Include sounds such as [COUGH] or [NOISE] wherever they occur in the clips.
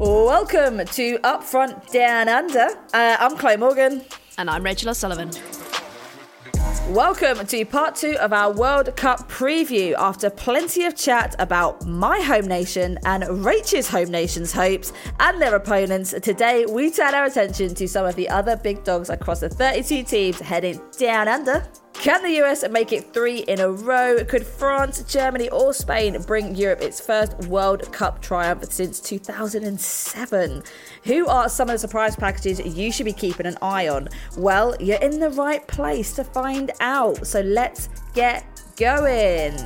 Welcome to Upfront Down Under. Uh, I'm Chloe Morgan. And I'm Rachel O'Sullivan. Welcome to part two of our World Cup preview. After plenty of chat about my home nation and Rachel's home nation's hopes and their opponents, today we turn our attention to some of the other big dogs across the 32 teams heading down under can the US make it three in a row? Could France, Germany, or Spain bring Europe its first World Cup triumph since 2007? Who are some of the surprise packages you should be keeping an eye on? Well, you're in the right place to find out. So let's get going.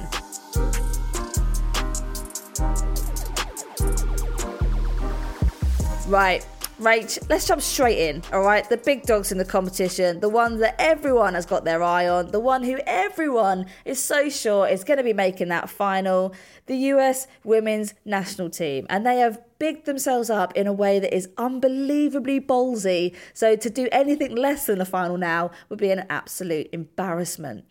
Right, Rach, let's jump straight in, all right? The big dogs in the competition, the one that everyone has got their eye on, the one who everyone is so sure is going to be making that final, the US women's national team. And they have bigged themselves up in a way that is unbelievably ballsy. So to do anything less than the final now would be an absolute embarrassment.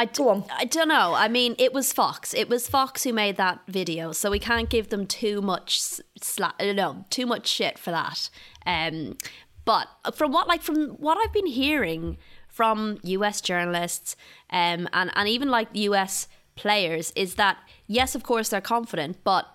I d- Go on. I don't know. I mean, it was Fox. It was Fox who made that video, so we can't give them too much sla- uh, no, too much shit for that. Um, but from what like from what I've been hearing from US journalists um, and and even like US players is that yes, of course they're confident, but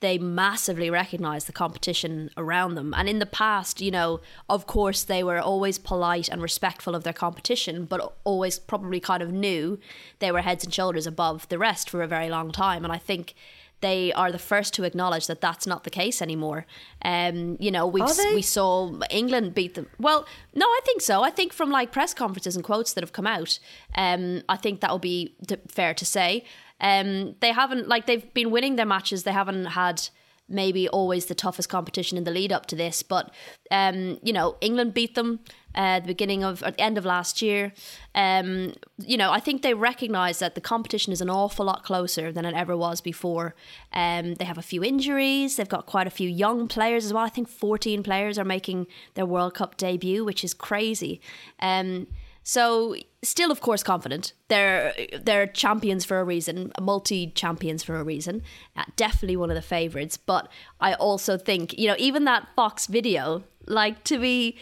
they massively recognize the competition around them. And in the past, you know, of course, they were always polite and respectful of their competition, but always probably kind of knew they were heads and shoulders above the rest for a very long time. And I think they are the first to acknowledge that that's not the case anymore. Um, you know, we we saw England beat them. Well, no, I think so. I think from like press conferences and quotes that have come out, um, I think that would be fair to say. Um, they haven't like they've been winning their matches. They haven't had maybe always the toughest competition in the lead up to this, but um, you know England beat them uh, at the beginning of at the end of last year. Um, you know I think they recognise that the competition is an awful lot closer than it ever was before. Um, they have a few injuries. They've got quite a few young players as well. I think fourteen players are making their World Cup debut, which is crazy. Um, so still, of course, confident. They're they're champions for a reason, multi champions for a reason. Uh, definitely one of the favorites. But I also think you know even that Fox video, like to be.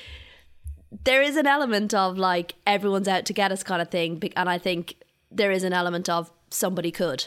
There is an element of like everyone's out to get us kind of thing, and I think there is an element of somebody could.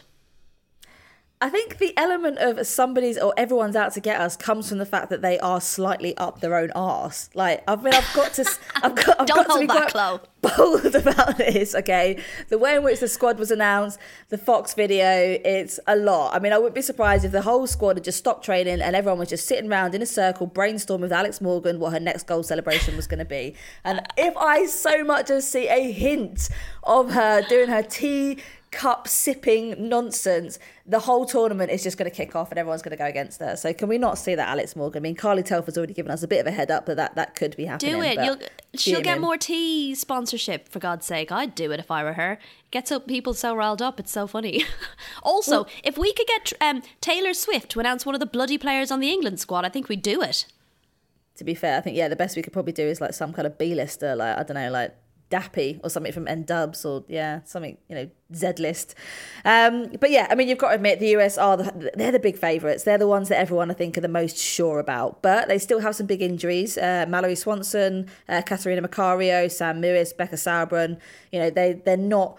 I think the element of somebody's or everyone's out to get us comes from the fact that they are slightly up their own arse. Like I mean, I've got to, [LAUGHS] I've got, I've Don't got to be back, quite bold [LAUGHS] about this. Okay, the way in which the squad was announced, the Fox video, it's a lot. I mean, I wouldn't be surprised if the whole squad had just stopped training and everyone was just sitting around in a circle, brainstorming with Alex Morgan what her next goal celebration was going to be. And if I so much as see a hint of her doing her tea cup sipping nonsense, the whole tournament is just going to kick off and everyone's going to go against her. So can we not see that Alex Morgan? I mean, Carly Telford's already given us a bit of a head up that that, that could be happening. Do it. You'll, she'll get more tea sponsorship for God's sake. I'd do it if I were her. Gets up people so riled up. It's so funny. [LAUGHS] also, if we could get um, Taylor Swift to announce one of the bloody players on the England squad, I think we'd do it. To be fair, I think yeah, the best we could probably do is like some kind of B-lister, like I don't know, like Dappy or something from N-Dubz or yeah something you know Z list. Um, but yeah, I mean you've got to admit the US are the, they're the big favourites. They're the ones that everyone I think are the most sure about. But they still have some big injuries. Uh, Mallory Swanson, uh, Catarina Macario, Sam Mewis, Becca Sauerbrunn. You know they they're not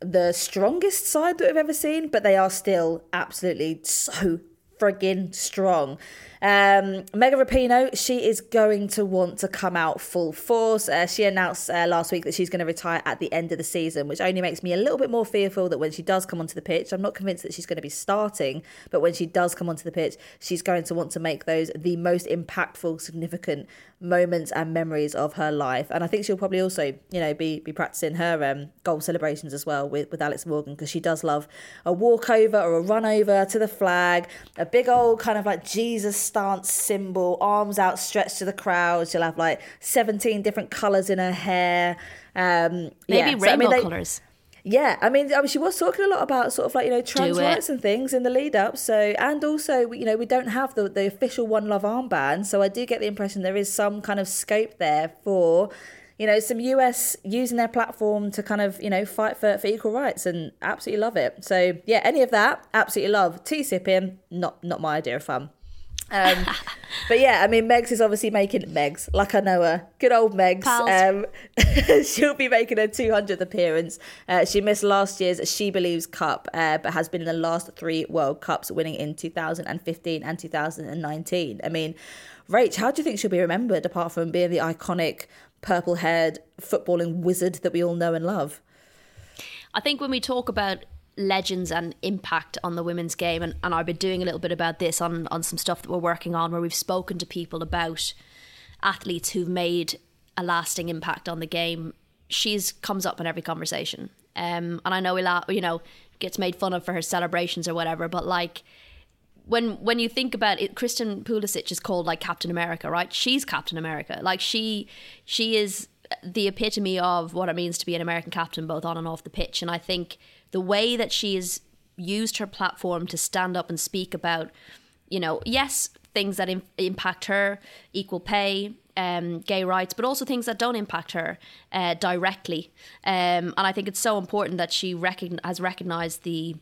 the strongest side that we've ever seen, but they are still absolutely so friggin' strong. Um, Megan Rapinoe, she is going to want to come out full force. Uh, she announced uh, last week that she's going to retire at the end of the season, which only makes me a little bit more fearful that when she does come onto the pitch, I'm not convinced that she's going to be starting, but when she does come onto the pitch, she's going to want to make those the most impactful, significant moments and memories of her life. And I think she'll probably also, you know, be be practicing her um, goal celebrations as well with, with Alex Morgan because she does love a walkover or a run over to the flag, a big old kind of like Jesus stance symbol, arms outstretched to the crowd. She'll have like 17 different colours in her hair. Um, Maybe yeah. rainbow so, I mean, they, colours. Yeah, I mean, I mean, she was talking a lot about sort of like you know trans rights and things in the lead up. So, and also, you know, we don't have the the official One Love armband, so I do get the impression there is some kind of scope there for, you know, some US using their platform to kind of you know fight for for equal rights, and absolutely love it. So, yeah, any of that, absolutely love. Tea sipping, not not my idea of fun. Um, [LAUGHS] but yeah, I mean, Megs is obviously making Megs, like I know her. Good old Megs. Um, [LAUGHS] she'll be making her 200th appearance. Uh, she missed last year's She Believes Cup, uh, but has been in the last three World Cups, winning in 2015 and 2019. I mean, Rach, how do you think she'll be remembered apart from being the iconic purple haired footballing wizard that we all know and love? I think when we talk about legends and impact on the women's game and, and I've been doing a little bit about this on, on some stuff that we're working on where we've spoken to people about athletes who've made a lasting impact on the game. She's comes up in every conversation. Um, and I know we la- you know gets made fun of for her celebrations or whatever, but like when when you think about it, Christian Pulisic is called like Captain America, right? She's Captain America. Like she she is the epitome of what it means to be an American captain, both on and off the pitch. And I think the way that she has used her platform to stand up and speak about, you know, yes, things that Im- impact her, equal pay, um, gay rights, but also things that don't impact her uh, directly. Um, and I think it's so important that she has recognized the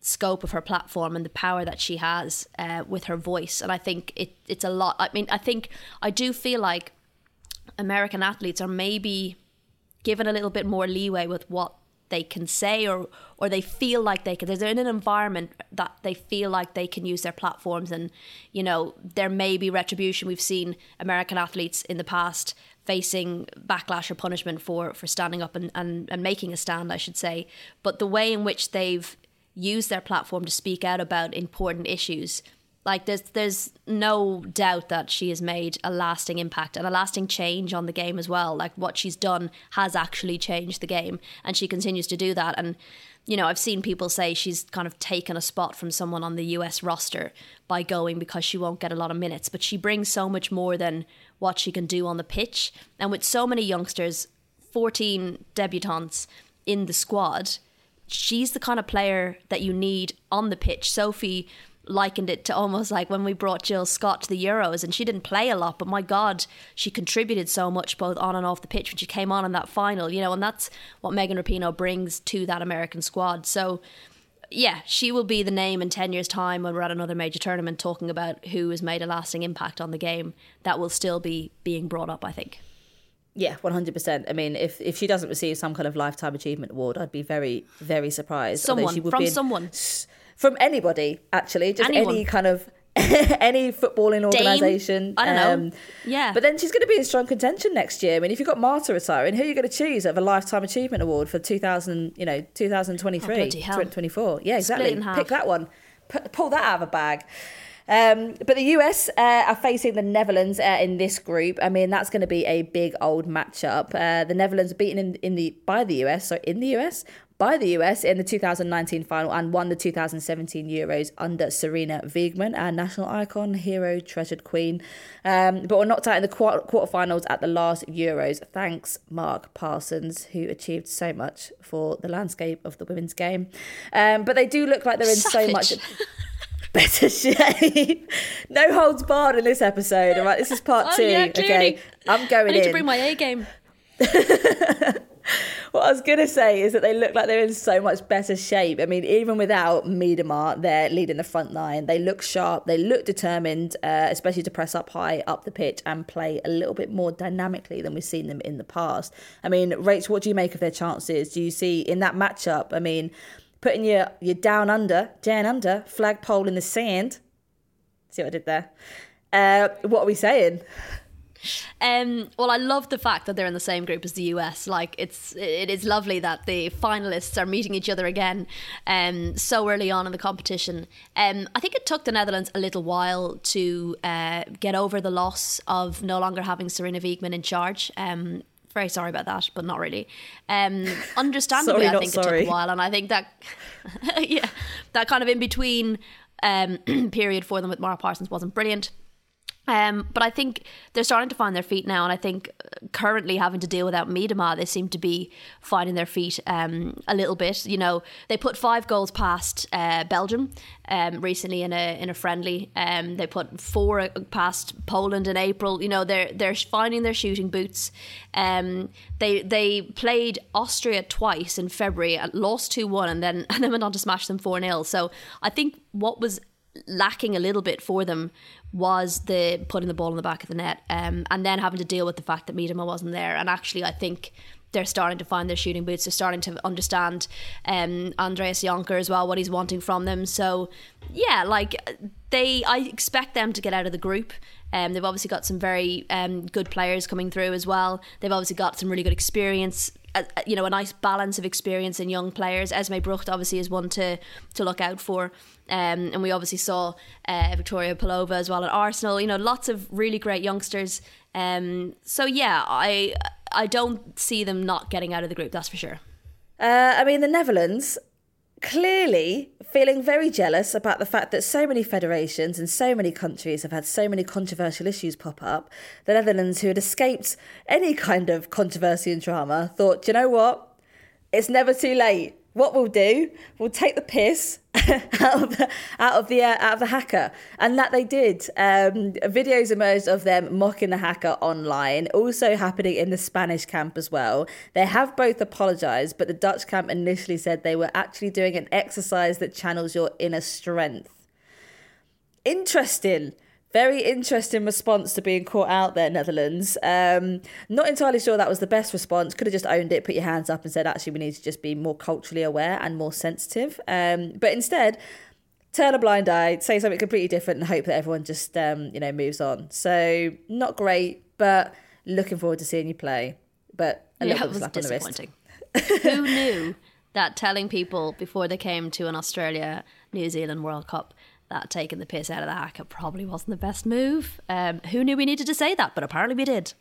scope of her platform and the power that she has uh, with her voice. And I think it, it's a lot. I mean, I think I do feel like American athletes are maybe given a little bit more leeway with what they can say or or they feel like they can they're in an environment that they feel like they can use their platforms and you know there may be retribution. We've seen american athletes in the past facing backlash or punishment for for standing up and, and, and making a stand i should say. But the way in which they've used their platform to speak out about important issues like there's there's no doubt that she has made a lasting impact and a lasting change on the game as well. Like what she's done has actually changed the game and she continues to do that. And you know I've seen people say she's kind of taken a spot from someone on the US roster by going because she won't get a lot of minutes. But she brings so much more than what she can do on the pitch. And with so many youngsters 14 debutantes in the squad she's the kind of player that you need on the pitch. Sophie likened it to almost like when we brought Jill Scott to the Euros and she didn't play a lot, but my God, she contributed so much both on and off the pitch when she came on in that final, you know, and that's what Megan Rapinoe brings to that American squad. So, yeah, she will be the name in 10 years' time when we're at another major tournament talking about who has made a lasting impact on the game. That will still be being brought up, I think. Yeah, one hundred percent. I mean, if if she doesn't receive some kind of lifetime achievement award, I'd be very very surprised. Someone from someone from anybody actually, just Anyone. any kind of [LAUGHS] any footballing organisation. I don't um, know. Yeah. But then she's going to be in strong contention next year. I mean, if you've got Marta retiring, who are you going to choose of a lifetime achievement award for 2000, you know, 2023, oh, 2024? Yeah, exactly. Pick that one. P- pull that out of a bag. Um, but the US uh, are facing the Netherlands uh, in this group. I mean, that's going to be a big old matchup. Uh, the Netherlands are beaten in, in the by the US, so in the US by the US in the 2019 final and won the 2017 Euros under Sarina Wiegman, our national icon, hero, treasured queen. Um, but were knocked out in the quarter- quarterfinals at the last Euros. Thanks, Mark Parsons, who achieved so much for the landscape of the women's game. Um, but they do look like they're in Savage. so much. [LAUGHS] better shape. no holds barred in this episode. All right, this is part oh, two. Yeah, okay, I'm going I need in. to bring my A game. [LAUGHS] [LAUGHS] what I was gonna say is that they look like they're in so much better shape. I mean, even without Miedema, they're leading the front line. They look sharp. They look determined, uh, especially to press up high up the pitch and play a little bit more dynamically than we've seen them in the past. I mean, Rach, what do you make of their chances? Do you see in that matchup? I mean, putting your your down under, down under flagpole in the sand. See what I did there? Uh, what are we saying? [LAUGHS] Um, well, I love the fact that they're in the same group as the US. Like, it's it is lovely that the finalists are meeting each other again um, so early on in the competition. Um, I think it took the Netherlands a little while to uh, get over the loss of no longer having Sarina Wiegman in charge. Um, very sorry about that, but not really. Um, [LAUGHS] understandably, sorry, I think sorry. it took a while, and I think that [LAUGHS] yeah, that kind of in between um, [CLEARS THROAT] period for them with Mark Parsons wasn't brilliant. Um, but I think they're starting to find their feet now, and I think currently having to deal without Miedema, they seem to be finding their feet um, a little bit. You know, they put five goals past uh, Belgium um, recently in a in a friendly. Um, they put four past Poland in April. You know, they're they're finding their shooting boots. Um, they they played Austria twice in February, lost two one, and then [LAUGHS] and then went on to smash them four 0 So I think what was lacking a little bit for them was the putting the ball in the back of the net um, and then having to deal with the fact that Miedema wasn't there. And actually, I think they're starting to find their shooting boots. They're starting to understand um, Andries Jonker as well, what he's wanting from them. So, yeah, like they, I expect them to get out of the group. Um, they've obviously got some very um, good players coming through as well. They've obviously got some really good experience. Uh you know, a nice balance of experience in young players. Esmee Brugts obviously is one to to look out for, um, and we obviously saw uh, Victoria Pelova as well at Arsenal. You know, lots of really great youngsters. Um, so yeah, I I don't see them not getting out of the group. That's for sure. Uh, I mean, the Netherlands clearly feeling very jealous about the fact that so many federations and so many countries have had so many controversial issues pop up. The Netherlands, who had escaped any kind of controversy and drama, thought, you know what? It's never too late what we'll do, we'll take the piss [LAUGHS] out of the, out of the uh, out of the haka, and that they did. Um, videos emerged of them mocking the haka online, also happening in the Spanish camp as well. They have both apologised, but the Dutch camp initially said they were actually doing an exercise that channels your inner strength. Interesting very interesting response to being caught out there, Netherlands. Um, not entirely sure that was the best response. Could have just owned it, put your hands up, and said, actually, we need to just be more culturally aware and more sensitive. Um, but instead, turn a blind eye, say something completely different, and hope that everyone just um, you know moves on. So not great, but looking forward to seeing you play. But a yeah, little bit the wrist. Who knew that telling people before they came to an Australia New Zealand World Cup that taking the piss out of the haka probably wasn't the best move. Um, who knew we needed to say that? But apparently we did.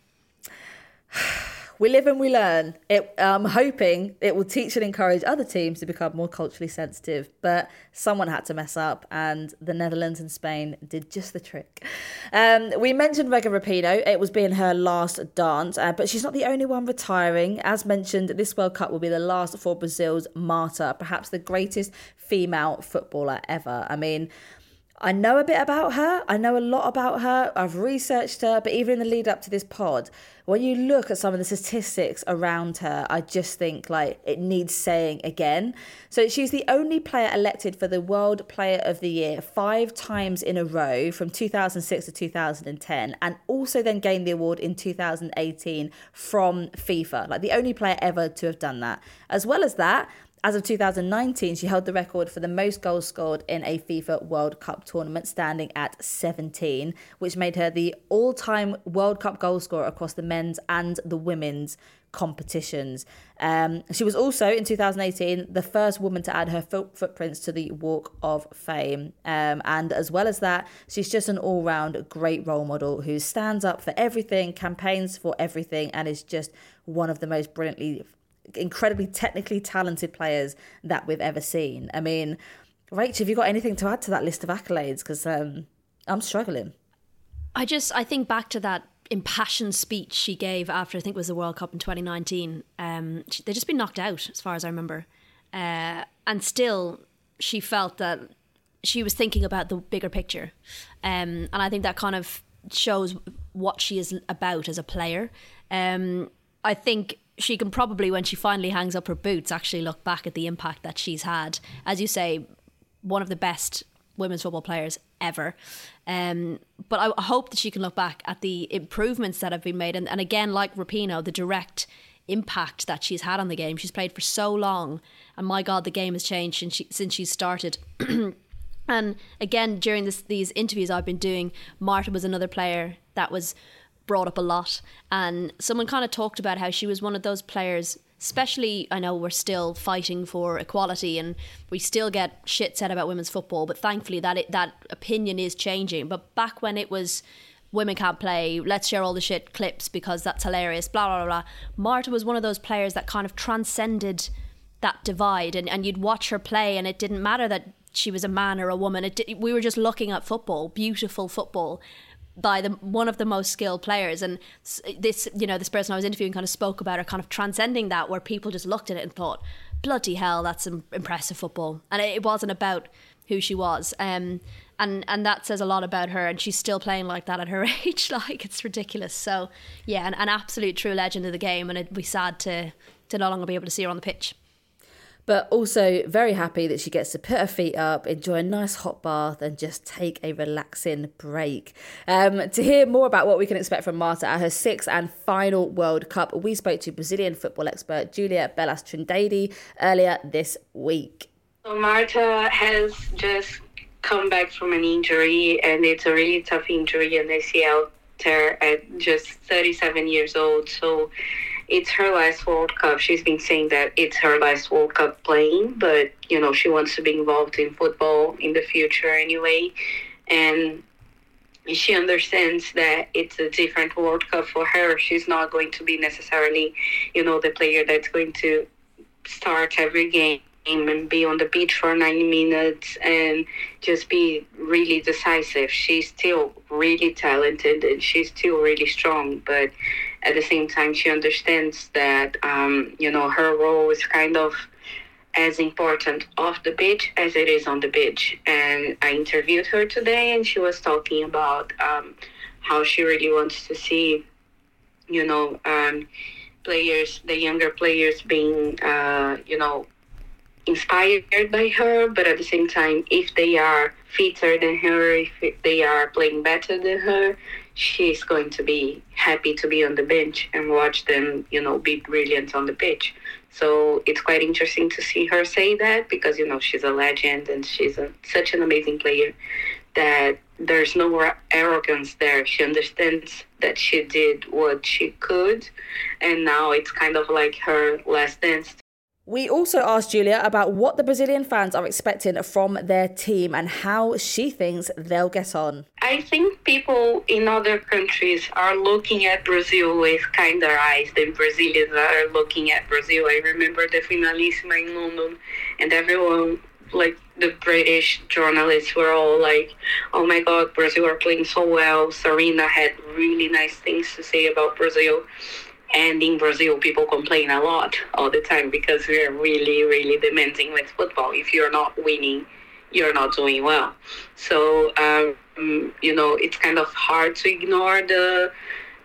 [SIGHS] we live and we learn. It, I'm hoping it will teach and encourage other teams to become more culturally sensitive. But someone had to mess up, and the Netherlands and Spain did just the trick. Um, we mentioned Megan Rapinoe. It was being her last dance, uh, but she's not the only one retiring. As mentioned, this World Cup will be the last for Brazil's Marta, perhaps the greatest female footballer ever. I mean, I know a bit about her. I know a lot about her. I've researched her, but even in the lead up to this pod, when you look at some of the statistics around her, I just think like it needs saying again. So she's the only player elected for the World Player of the Year five times in a row from 2006 to 2010, and also then gained the award in 2018 from FIFA, like the only player ever to have done that. As well as that, as of 2019, she held the record for the most goals scored in a FIFA World Cup tournament, standing at 17, which made her the all time World Cup goal scorer across the men's and the women's competitions. Um, she was also, in 2018, the first woman to add her foot- footprints to the Walk of Fame. Um, and as well as that, she's just an all round great role model who stands up for everything, campaigns for everything, and is just one of the most brilliantly incredibly technically talented players that we've ever seen. I mean, Rach, have you got anything to add to that list of accolades? Because um, I'm struggling. I just I think back to that impassioned speech she gave after I think it was the World Cup in 2019. Um, she, they'd just been knocked out, as far as I remember, uh, and still she felt that she was thinking about the bigger picture, um, and I think that kind of shows what she is about as a player. Um, I think she can probably, when she finally hangs up her boots, actually look back at the impact that she's had. As you say, one of the best women's football players ever. Um, but I hope that she can look back at the improvements that have been made. And, and again, like Rapinoe, the direct impact that she's had on the game. She's played for so long. And my God, the game has changed since, she, since she's started. [CLEARS THROAT] and again, during this, these interviews I've been doing, Marta was another player that was brought up a lot. And someone kind of talked about how she was one of those players, especially, I know we're still fighting for equality and we still get shit said about women's football, but thankfully that, it, that opinion is changing. But back when it was women can't play, let's share all the shit clips because that's hilarious, blah, blah, blah, blah. Marta was one of those players that kind of transcended that divide and, and you'd watch her play and it didn't matter that she was a man or a woman. It, we were just looking at football, beautiful football by the one of the most skilled players. And this you know this person I was interviewing kind of spoke about her kind of transcending that where people just looked at it and thought bloody hell that's impressive football. And it wasn't about who she was. Um, and and that says a lot about her and she's still playing like that at her [LAUGHS] age. Like it's ridiculous. So yeah an, an absolute true legend of the game and it'd be sad to to no longer be able to see her on the pitch but also very happy that she gets to put her feet up, enjoy a nice hot bath, and just take a relaxing break. Um, to hear more about what we can expect from Marta at her sixth and final World Cup, we spoke to Brazilian football expert Julia Belas Trindade earlier this week. So Marta has just come back from an injury, and it's a really tough injury, an ACL tear at just 37 years old. So it's her last World Cup. She's been saying that it's her last World Cup playing, but you know she wants to be involved in football in the future anyway, and she understands that it's a different World Cup for her. She's not going to be necessarily, you know, the player that's going to start every game and be on the beach for 90 minutes and just be really decisive. She's still really talented and she's still really strong, but at the same time, she understands that, um, you know, her role is kind of as important off the pitch as it is on the pitch. And I interviewed her today and she was talking about um, how she really wants to see, you know, um, players, the younger players being, uh, you know, inspired by her, but at the same time, if they are fitter than her, if they are playing better than her, she's going to be happy to be on the bench and watch them, you know, be brilliant on the pitch. So it's quite interesting to see her say that because, you know, she's a legend and she's a, such an amazing player that there's no arrogance there. She understands that she did what she could, and now it's kind of like her last dance we also asked Julia about what the Brazilian fans are expecting from their team and how she thinks they'll get on. I think people in other countries are looking at Brazil with kinder eyes than Brazilians are looking at Brazil. I remember the Finalissima in London, and everyone, like the British journalists, were all like, oh my god, Brazil are playing so well. Sarina had really nice things to say about Brazil. And in Brazil, people complain a lot all the time because we're really, really demanding with football. If you're not winning, you're not doing well. So, um, you know, it's kind of hard to ignore the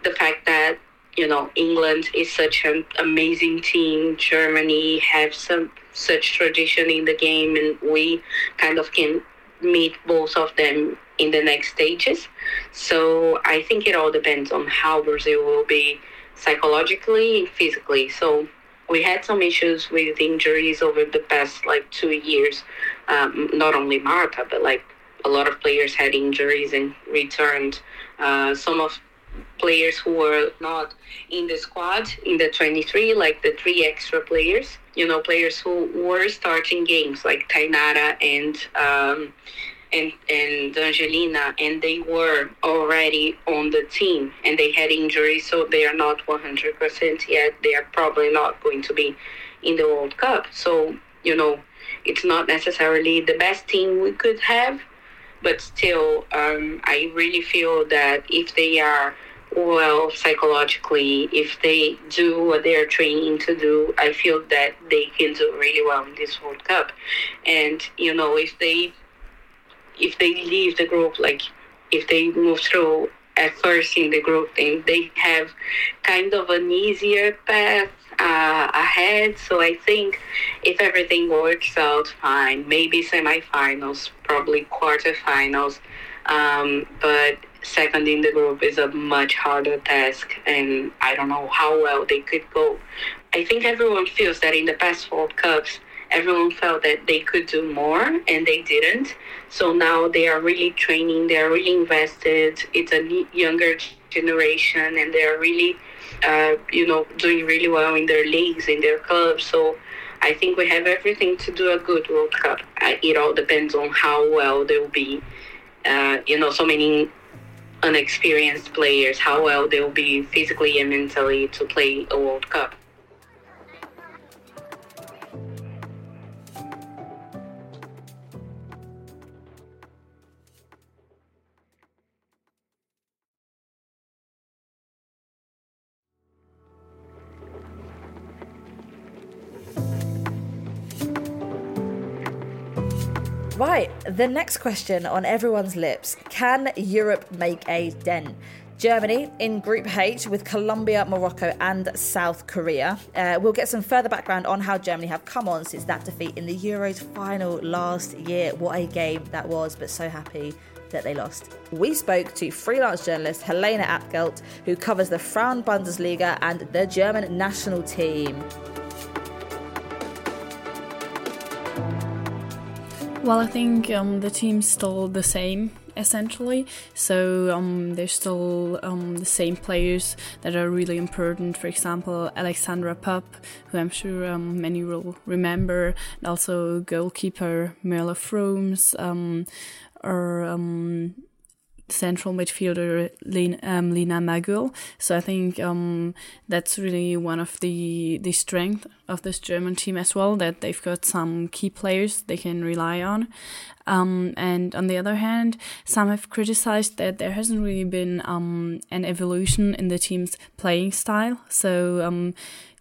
the fact that you know England is such an amazing team. Germany have some such tradition in the game, and we kind of can meet both of them in the next stages. So I think it all depends on how Brazil will be psychologically and physically. So we had some issues with injuries over the past like two years. Um, not only Marta, but like a lot of players had injuries and returned. Uh, some of players who were not in the squad in the 23, like the three extra players, you know, players who were starting games like Tainara and um, and, and Angelina, and they were already on the team and they had injuries, so they are not 100% yet. They are probably not going to be in the World Cup. So, you know, it's not necessarily the best team we could have, but still, um, I really feel that if they are well psychologically, if they do what they're training to do, I feel that they can do really well in this World Cup. And, you know, if they if they leave the group, like if they move through at first in the group, then they have kind of an easier path uh, ahead. So I think if everything works out fine, maybe semifinals, probably quarterfinals. Um, but second in the group is a much harder task, and I don't know how well they could go. I think everyone feels that in the past World Cups, everyone felt that they could do more and they didn't. So now they are really training, they are really invested. It's a younger generation and they're really, uh, you know, doing really well in their leagues, in their clubs. So I think we have everything to do a good World Cup. It all depends on how well they'll be. Uh, you know, so many unexperienced players, how well they'll be physically and mentally to play a World Cup. The next question on everyone's lips Can Europe make a dent? Germany in Group H with Colombia, Morocco, and South Korea. Uh, we'll get some further background on how Germany have come on since that defeat in the Euros final last year. What a game that was, but so happy that they lost. We spoke to freelance journalist Helena Altgelt, who covers the Frauen Bundesliga and the German national team. Well, I think um, the team's still the same essentially. So um, there's still um, the same players that are really important. For example, Alexandra Popp, who I'm sure um, many will remember, and also goalkeeper Merle Frohms, um, or um, central midfielder Lena, um, Lena Magull. So I think um, that's really one of the the strength of this German team as well that they've got some key players they can rely on. Um, and on the other hand, some have criticized that there hasn't really been um, an evolution in the team's playing style. So um,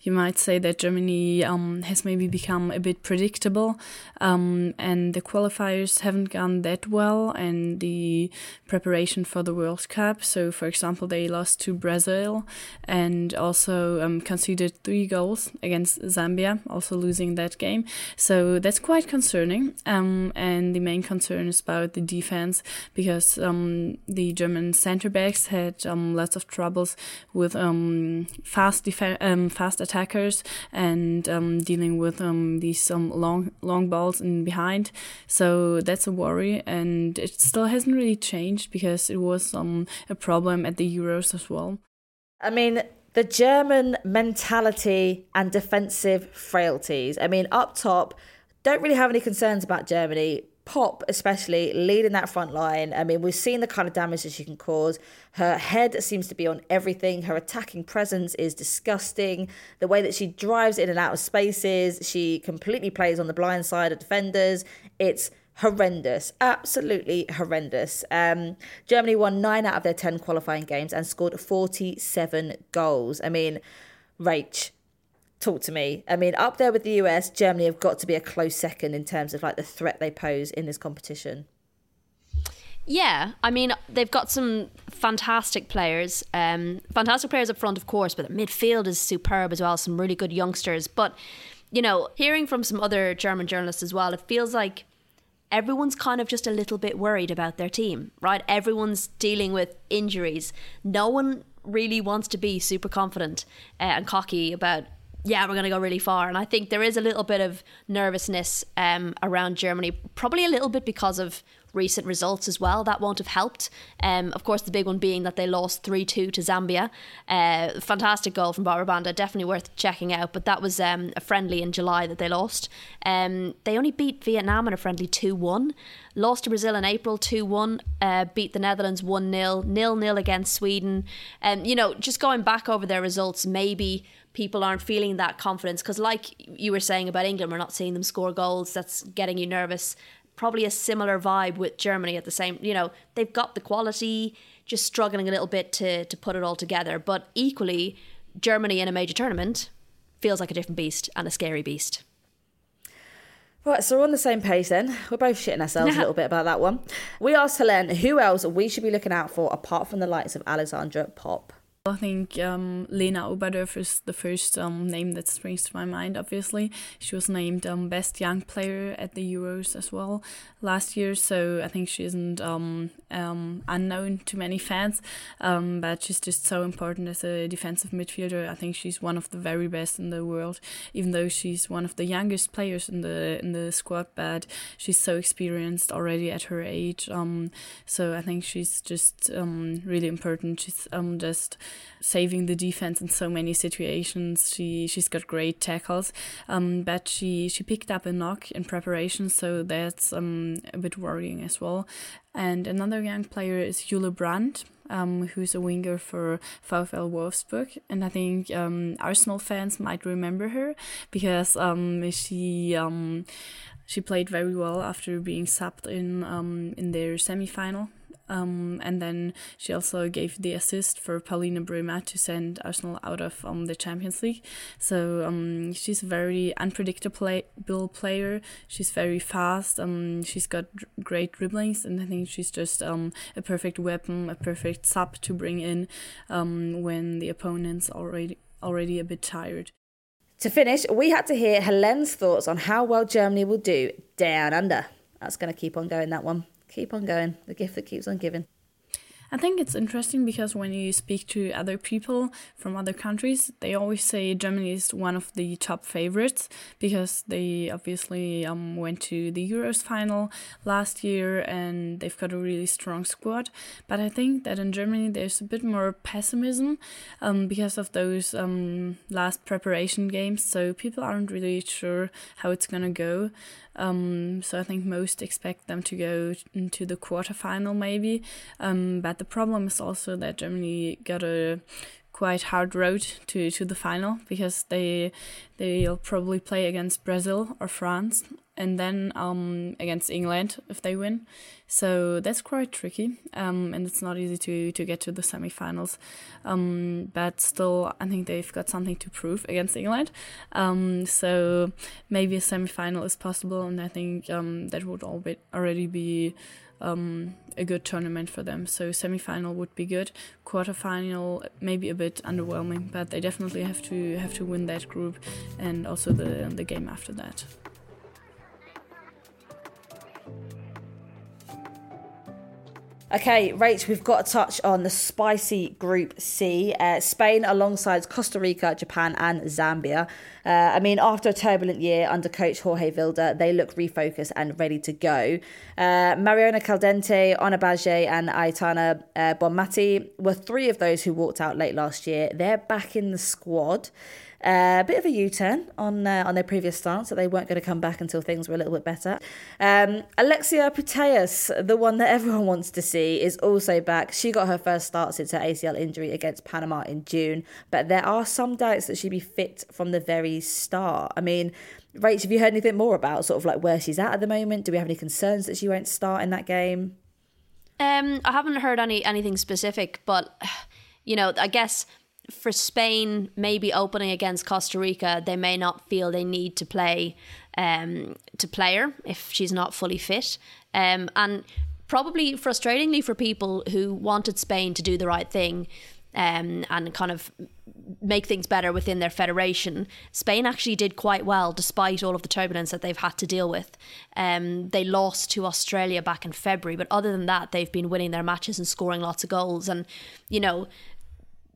you might say that Germany um, has maybe become a bit predictable, um, and the qualifiers haven't gone that well, and the preparation for the World Cup. So, for example, they lost to Brazil and also um, conceded three goals against Zambia, also losing that game. So that's quite concerning. Um, and the main concern is about the defense because um, the German center backs had um, lots of troubles with fast def- fast attacks attackers and um, dealing with um, these um, long long balls in behind. So that's a worry, and it still hasn't really changed because it was um, a problem at the Euros as well. I mean, the German mentality and defensive frailties. I mean, up top, don't really have any concerns about Germany. Popp, especially leading that front line. I mean, we've seen the kind of damage that she can cause. Her head seems to be on everything. Her attacking presence is disgusting. The way that she drives in and out of spaces, she completely plays on the blind side of defenders. It's horrendous, absolutely horrendous. Um, Germany won nine out of their 10 qualifying games and scored 47 goals. I mean, Rach, talk to me. I mean, up there with the US, Germany have got to be a close second in terms of like the threat they pose in this competition. Yeah, I mean, they've got some fantastic players. Um, fantastic players up front, of course, but the midfield is superb as well. Some really good youngsters. But, you know, hearing from some other German journalists as well, it feels like everyone's kind of just a little bit worried about their team, right? Everyone's dealing with injuries. No one really wants to be super confident uh, and cocky about yeah, we're going to go really far. And I think there is a little bit of nervousness um, around Germany, probably a little bit because of recent results as well. That won't have helped. Um, of course, the big one being that they lost 3 2 to Zambia. Uh, fantastic goal from Barbara Banda, definitely worth checking out. But that was um, a friendly in July that they lost. Um, they only beat Vietnam in a friendly 2 1, lost to Brazil in April 2 1, uh, beat the Netherlands 1 0, 0 0 against Sweden. Um, you know, just going back over their results, maybe people aren't feeling that confidence because like you were saying about England we're not seeing them score goals that's getting you nervous probably a similar vibe with Germany at the same, you know, they've got the quality, just struggling a little bit to to put it all together. But equally, Germany in a major tournament feels like a different beast and a scary beast. Right, so we're on the same page then. We're both shitting ourselves a [LAUGHS] little bit about that one. We asked Helene who else we should be looking out for apart from the likes of Alexandra Popp. I think um, Lena Oberdorf is the first um, name that springs to my mind, obviously. She was named um, Best Young Player at the Euros as well last year, so I think she isn't um, um, unknown to many fans, um, but she's just so important as a defensive midfielder. I think she's one of the very best in the world, even though she's one of the youngest players in the in the squad, but she's so experienced already at her age. so I think she's just really important. She's just saving the defense in so many situations. She she's got great tackles, um, but she she picked up a knock in preparation, so that's um, a bit worrying as well. And another young player is Jule Brandt. Um, who's a winger for VfL Wolfsburg, and I think um, Arsenal fans might remember her because um, she um, she played very well after being subbed in um, in their semi final Um, and then she also gave the assist for Pauline Bremer to send Arsenal out of um, the Champions League. So um, she's a very unpredictable player. She's very fast. Um, she's got great dribblings, and I think she's just um, a perfect weapon, a perfect sub to bring in um, when the opponent's already already a bit tired. To finish, we had to hear Helene's thoughts on how well Germany will do down under. That's going to keep on going, that one keep on going. The gift that keeps on giving. I think it's interesting because when you speak to other people from other countries, they always say Germany is one of the top favorites because they obviously um, went to the Euros final last year and they've got a really strong squad. But I think that in Germany there's a bit more pessimism um, because of those um, last preparation games. So people aren't really sure how it's going to go. Um, so I think most expect them to go into the quarterfinal maybe. Um, but the problem is also that Germany got a quite hard road to, to the final because they they'll probably play against Brazil or France and then um, against England if they win. So that's quite tricky, um, and it's not easy to, to get to the semifinals. Um, but still, I think they've got something to prove against England. Um, so maybe a semifinal is possible, and I think um, that would already be um, a good tournament for them. So semifinal would be good. Quarterfinal maybe a bit underwhelming, but they definitely have to have to win that group and also the the game after that. Okay, Rach, we've got to touch on the spicy Group C. Uh, Spain alongside Costa Rica, Japan, and Zambia. Uh, I mean, after a turbulent year under coach Jorge Vilda, they look refocused and ready to go. Uh, Mariona Caldentey, Ona Batlle, and Aitana uh, Bonmati were three of those who walked out late last year. They're back in the squad. Uh, a bit of a U-turn on uh, on their previous stance that they weren't going to come back until things were a little bit better. Um, Alexia Putellas, the one that [LAUGHS] everyone wants to see, is also back. She got her first start since her ACL injury against Panama in June, but there are some doubts that she'd be fit from the very start. I mean, Rach, have you heard anything more about sort of like where she's at at the moment? Do we have any concerns that she won't start in that game? Um, I haven't heard any anything specific, but [SIGHS] you know, I guess for Spain, maybe opening against Costa Rica, they may not feel they need to play um, to play her if she's not fully fit. Um, and probably frustratingly for people who wanted Spain to do the right thing um, and kind of make things better within their federation. Spain actually did quite well despite all of the turbulence that they've had to deal with. Um, they lost to Australia back in February, but other than that, they've been winning their matches and scoring lots of goals. And, you know,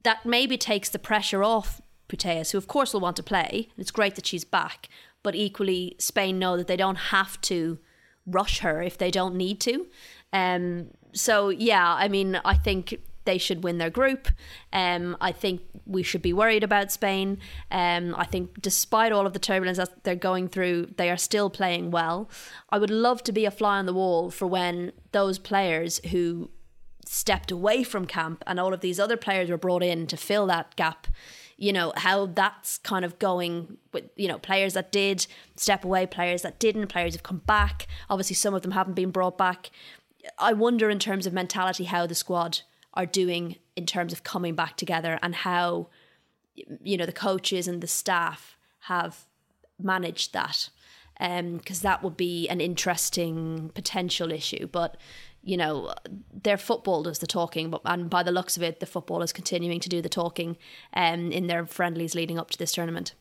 that maybe takes the pressure off Putellas, who of course will want to play. It's great that she's back, but equally Spain know that they don't have to rush her if they don't need to. Um, so yeah, I mean, I think they should win their group. Um, I think we should be worried about Spain. Um, I think despite all of the turbulence that they're going through, they are still playing well. I would love to be a fly on the wall for when those players who stepped away from camp and all of these other players were brought in to fill that gap you know how that's kind of going with you know players that did step away players that didn't players have come back. Obviously some of them haven't been brought back. I wonder in terms of mentality how the squad are doing in terms of coming back together and how you know the coaches and the staff have managed that. Because um, that would be an interesting potential issue but you know, their football does the talking, but and by the looks of it, the football is continuing to do the talking um, in their friendlies leading up to this tournament.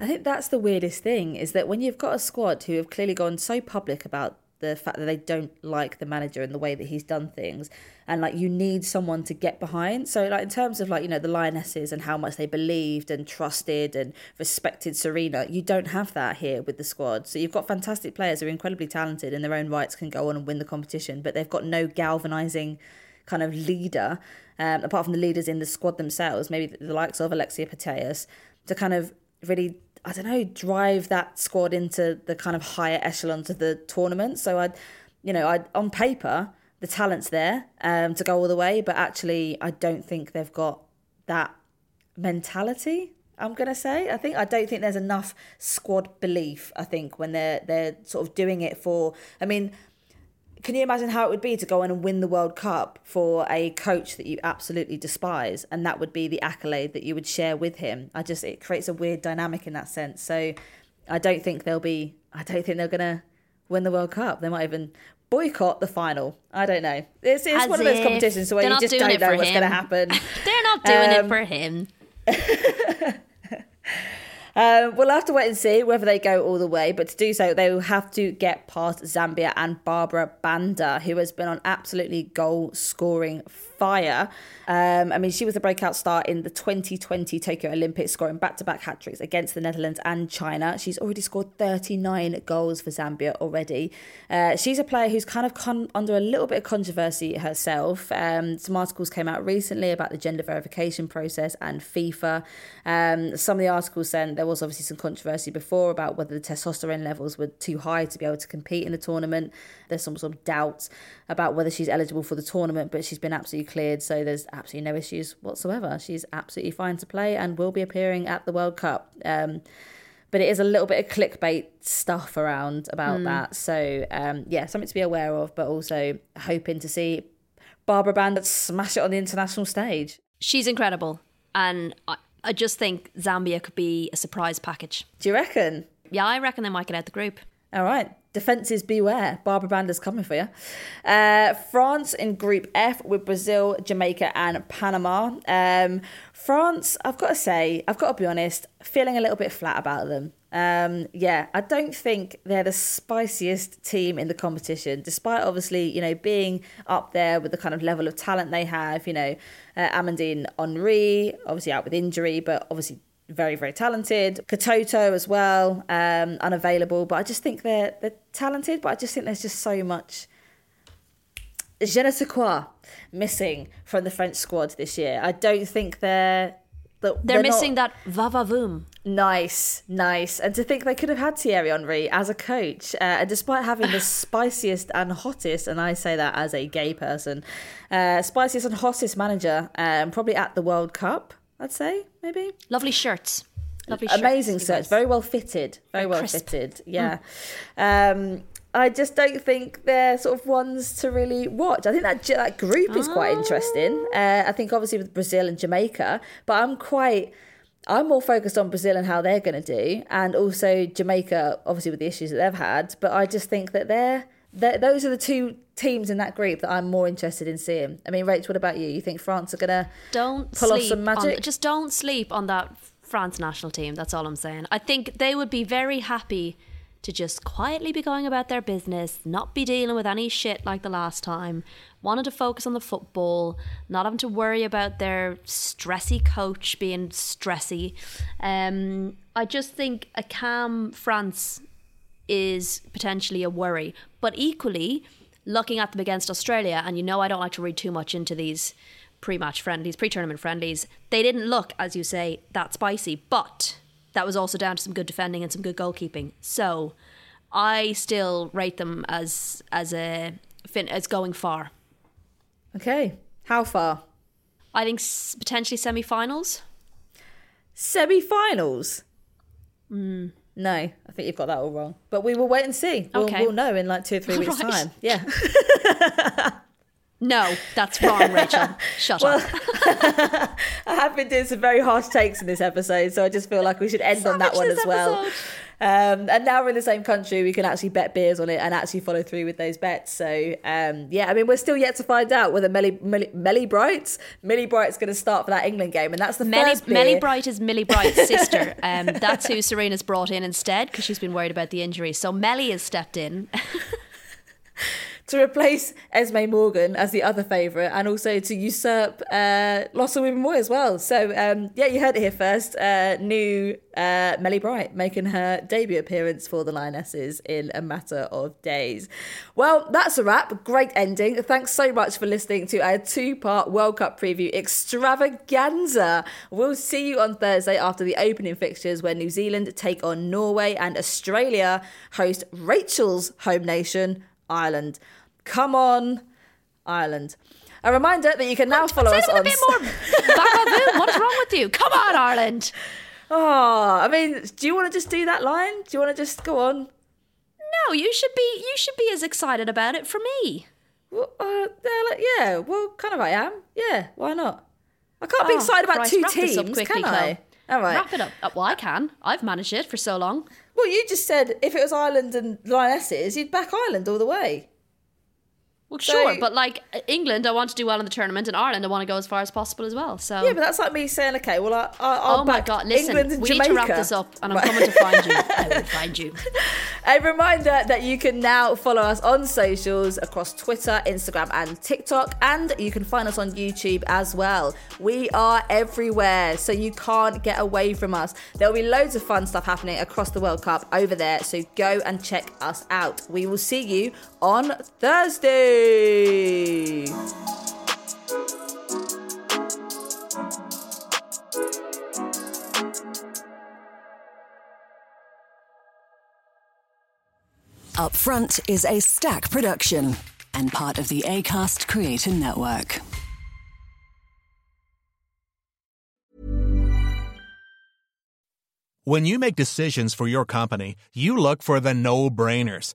I think that's the weirdest thing is that when you've got a squad who have clearly gone so public about the fact that they don't like the manager and the way that he's done things. And like you need someone to get behind. So like in terms of like you know the lionesses and how much they believed and trusted and respected sarina you don't have that here with the squad. So you've got fantastic players who are incredibly talented in their own rights can go on and win the competition but they've got no galvanizing kind of leader um, apart from the leaders in the squad themselves maybe the likes of Alexia Putellas to kind of really I don't know, drive that squad into the kind of higher echelons of the tournament. So I, you know, I on paper the talent's there um, to go all the way, but actually I don't think they've got that mentality. I'm gonna say I think I don't think there's enough squad belief. I think when they're they're sort of doing it for. I mean, can you imagine how it would be to go in and win the World Cup for a coach that you absolutely despise, and that would be the accolade that you would share with him? I just it creates a weird dynamic in that sense. So I don't think they'll be. I don't think they're gonna win the World Cup. They might even boycott the final. I don't know. It's, it's one of those competitions where you just don't know what's going to happen. [LAUGHS] they're not doing um, it for him. [LAUGHS] Um, we'll have to wait and see whether they go all the way, but to do so, they will have to get past Zambia and Barbara Banda, who has been on absolutely goal scoring fire. Um, I mean, she was the breakout star in the 2020 Tokyo Olympics, scoring back to back hat tricks against the Netherlands and China. She's already scored 39 goals for Zambia already. Uh, she's a player who's kind of under a little bit of controversy herself. Um, some articles came out recently about the gender verification process and FIFA. Um, some of the articles said there was obviously some controversy before about whether the testosterone levels were too high to be able to compete in the tournament. There's some sort of doubts about whether she's eligible for the tournament, but she's been absolutely cleared, so there's absolutely no issues whatsoever. She's absolutely fine to play and will be appearing at the World Cup. Um, but it is a little bit of clickbait stuff around about mm. that. So um, yeah, something to be aware of, but also hoping to see Barbara Banda smash it on the international stage. She's incredible, and I, I just think Zambia could be a surprise package. Do you reckon? Yeah, I reckon they might get out the group. All right. Defences beware. Barbara Banda's coming for you. Uh, France in Group F with Brazil, Jamaica, and Panama. Um, France, I've got to say, I've got to be honest, feeling a little bit flat about them. Um, yeah, I don't think they're the spiciest team in the competition, despite obviously, you know, being up there with the kind of level of talent they have. You know, uh, Amandine Henry, obviously out with injury, but obviously very very talented. Katoto as well, um, unavailable, but I just think they're they're talented. But I just think there's just so much je ne sais quoi missing from the French squad this year. I don't think they're they're, they're missing not... that va va voom. Nice, nice. And to think they could have had Thierry Henry as a coach, uh, and despite having the [SIGHS] spiciest and hottest, and I say that as a gay person, uh, spiciest and hottest manager, um, probably at the World Cup. I'd say maybe. Lovely shirts. Lovely Amazing shirts. Very well fitted. Very, well crisp. fitted. Yeah. Mm. Um, I just don't think they're sort of ones to really watch. I think that that group is quite oh. interesting. Uh, I think obviously with Brazil and Jamaica, but I'm quite. I'm more focused on Brazil and how they're going to do, and also Jamaica, obviously with the issues that they've had. But I just think that they're those are the two teams in that group that I'm more interested in seeing. I mean, Rach, what about you? You think France are gonna don't pull off some magic? On, just don't sleep on that France national team. That's all I'm saying. I think they would be very happy to just quietly be going about their business, not be dealing with any shit like the last time, wanted to focus on the football, not having to worry about their stressy coach being stressy. Um, I just think a calm France is potentially a worry, but equally looking at them against Australia, and you know I don't like to read too much into these pre-match friendlies, pre-tournament friendlies. They didn't look, as you say, that spicy, but that was also down to some good defending and some good goalkeeping. So I still rate them as as a fin as going far. Okay, how far? I think potentially semi-finals. Semi-finals. Mm. No, I think you've got that all wrong. But we will wait and see. We'll, okay. we'll know in like two or three weeks' right. time. Yeah. no, that's wrong, [LAUGHS] Rachel. Shut well, up. [LAUGHS] I have been doing some very harsh takes in this episode, so I just feel like we should end Savage on that one as well. Um, and now we're in the same country, we can actually bet beers on it and actually follow through with those bets. So um, yeah, I mean, we're still yet to find out whether Melly Melly, Melly Bright's Millie Bright's going to start for that England game, and that's the Melly, first beer. Melly Bright is Millie Bright's sister. [LAUGHS] Um, that's who Sarina's brought in instead because she's been worried about the injury. So Melly has stepped in. [LAUGHS] to replace Esme Morgan as the other favourite and also to usurp uh, Lotte Wubben-Moy as well. So, um, yeah, you heard it here first. Uh, new uh, Melly Bright making her debut appearance for the Lionesses in a matter of days. Well, that's a wrap. Great ending. Thanks so much for listening to our two part World Cup preview extravaganza. We'll see you on Thursday after the opening fixtures where New Zealand take on Norway and Australia host Rachel's home nation, Ireland. Come on, Ireland. A reminder that you can now follow us on. A bit more [LAUGHS] what is wrong with you? Come on, Ireland. Oh, I mean, do you want to just do that line? Do you want to just go on? No, you should be. You should be as excited about it for me. Well, uh, like, yeah, well, kind of I am. Yeah, why not? I can't oh, be excited about Christ, two teams, quickly, can I? All right. Wrap it up. Uh, well, I can. I've managed it for so long. Well, you just said if it was Ireland and Lionesses, you'd back Ireland all the way. Well, so, sure, but like uh, England, I want to do well in the tournament, and Ireland, I want to go as far as possible as well. So yeah, but that's like me saying, okay, well, I, I'll oh my god, listen, we Jamaica. need to wrap this up, and I'm coming to find you. [LAUGHS] I will find you. A reminder that you can now follow us on socials across Twitter, Instagram, and TikTok, and you can find us on YouTube as well. We are everywhere, so you can't get away from us. There will be loads of fun stuff happening across the World Cup over there, so go and check us out. We will see you on Thursday. Up Front is Acast production and part of the ACAST Creator Network. When you make decisions for your company, you look for the no brainers.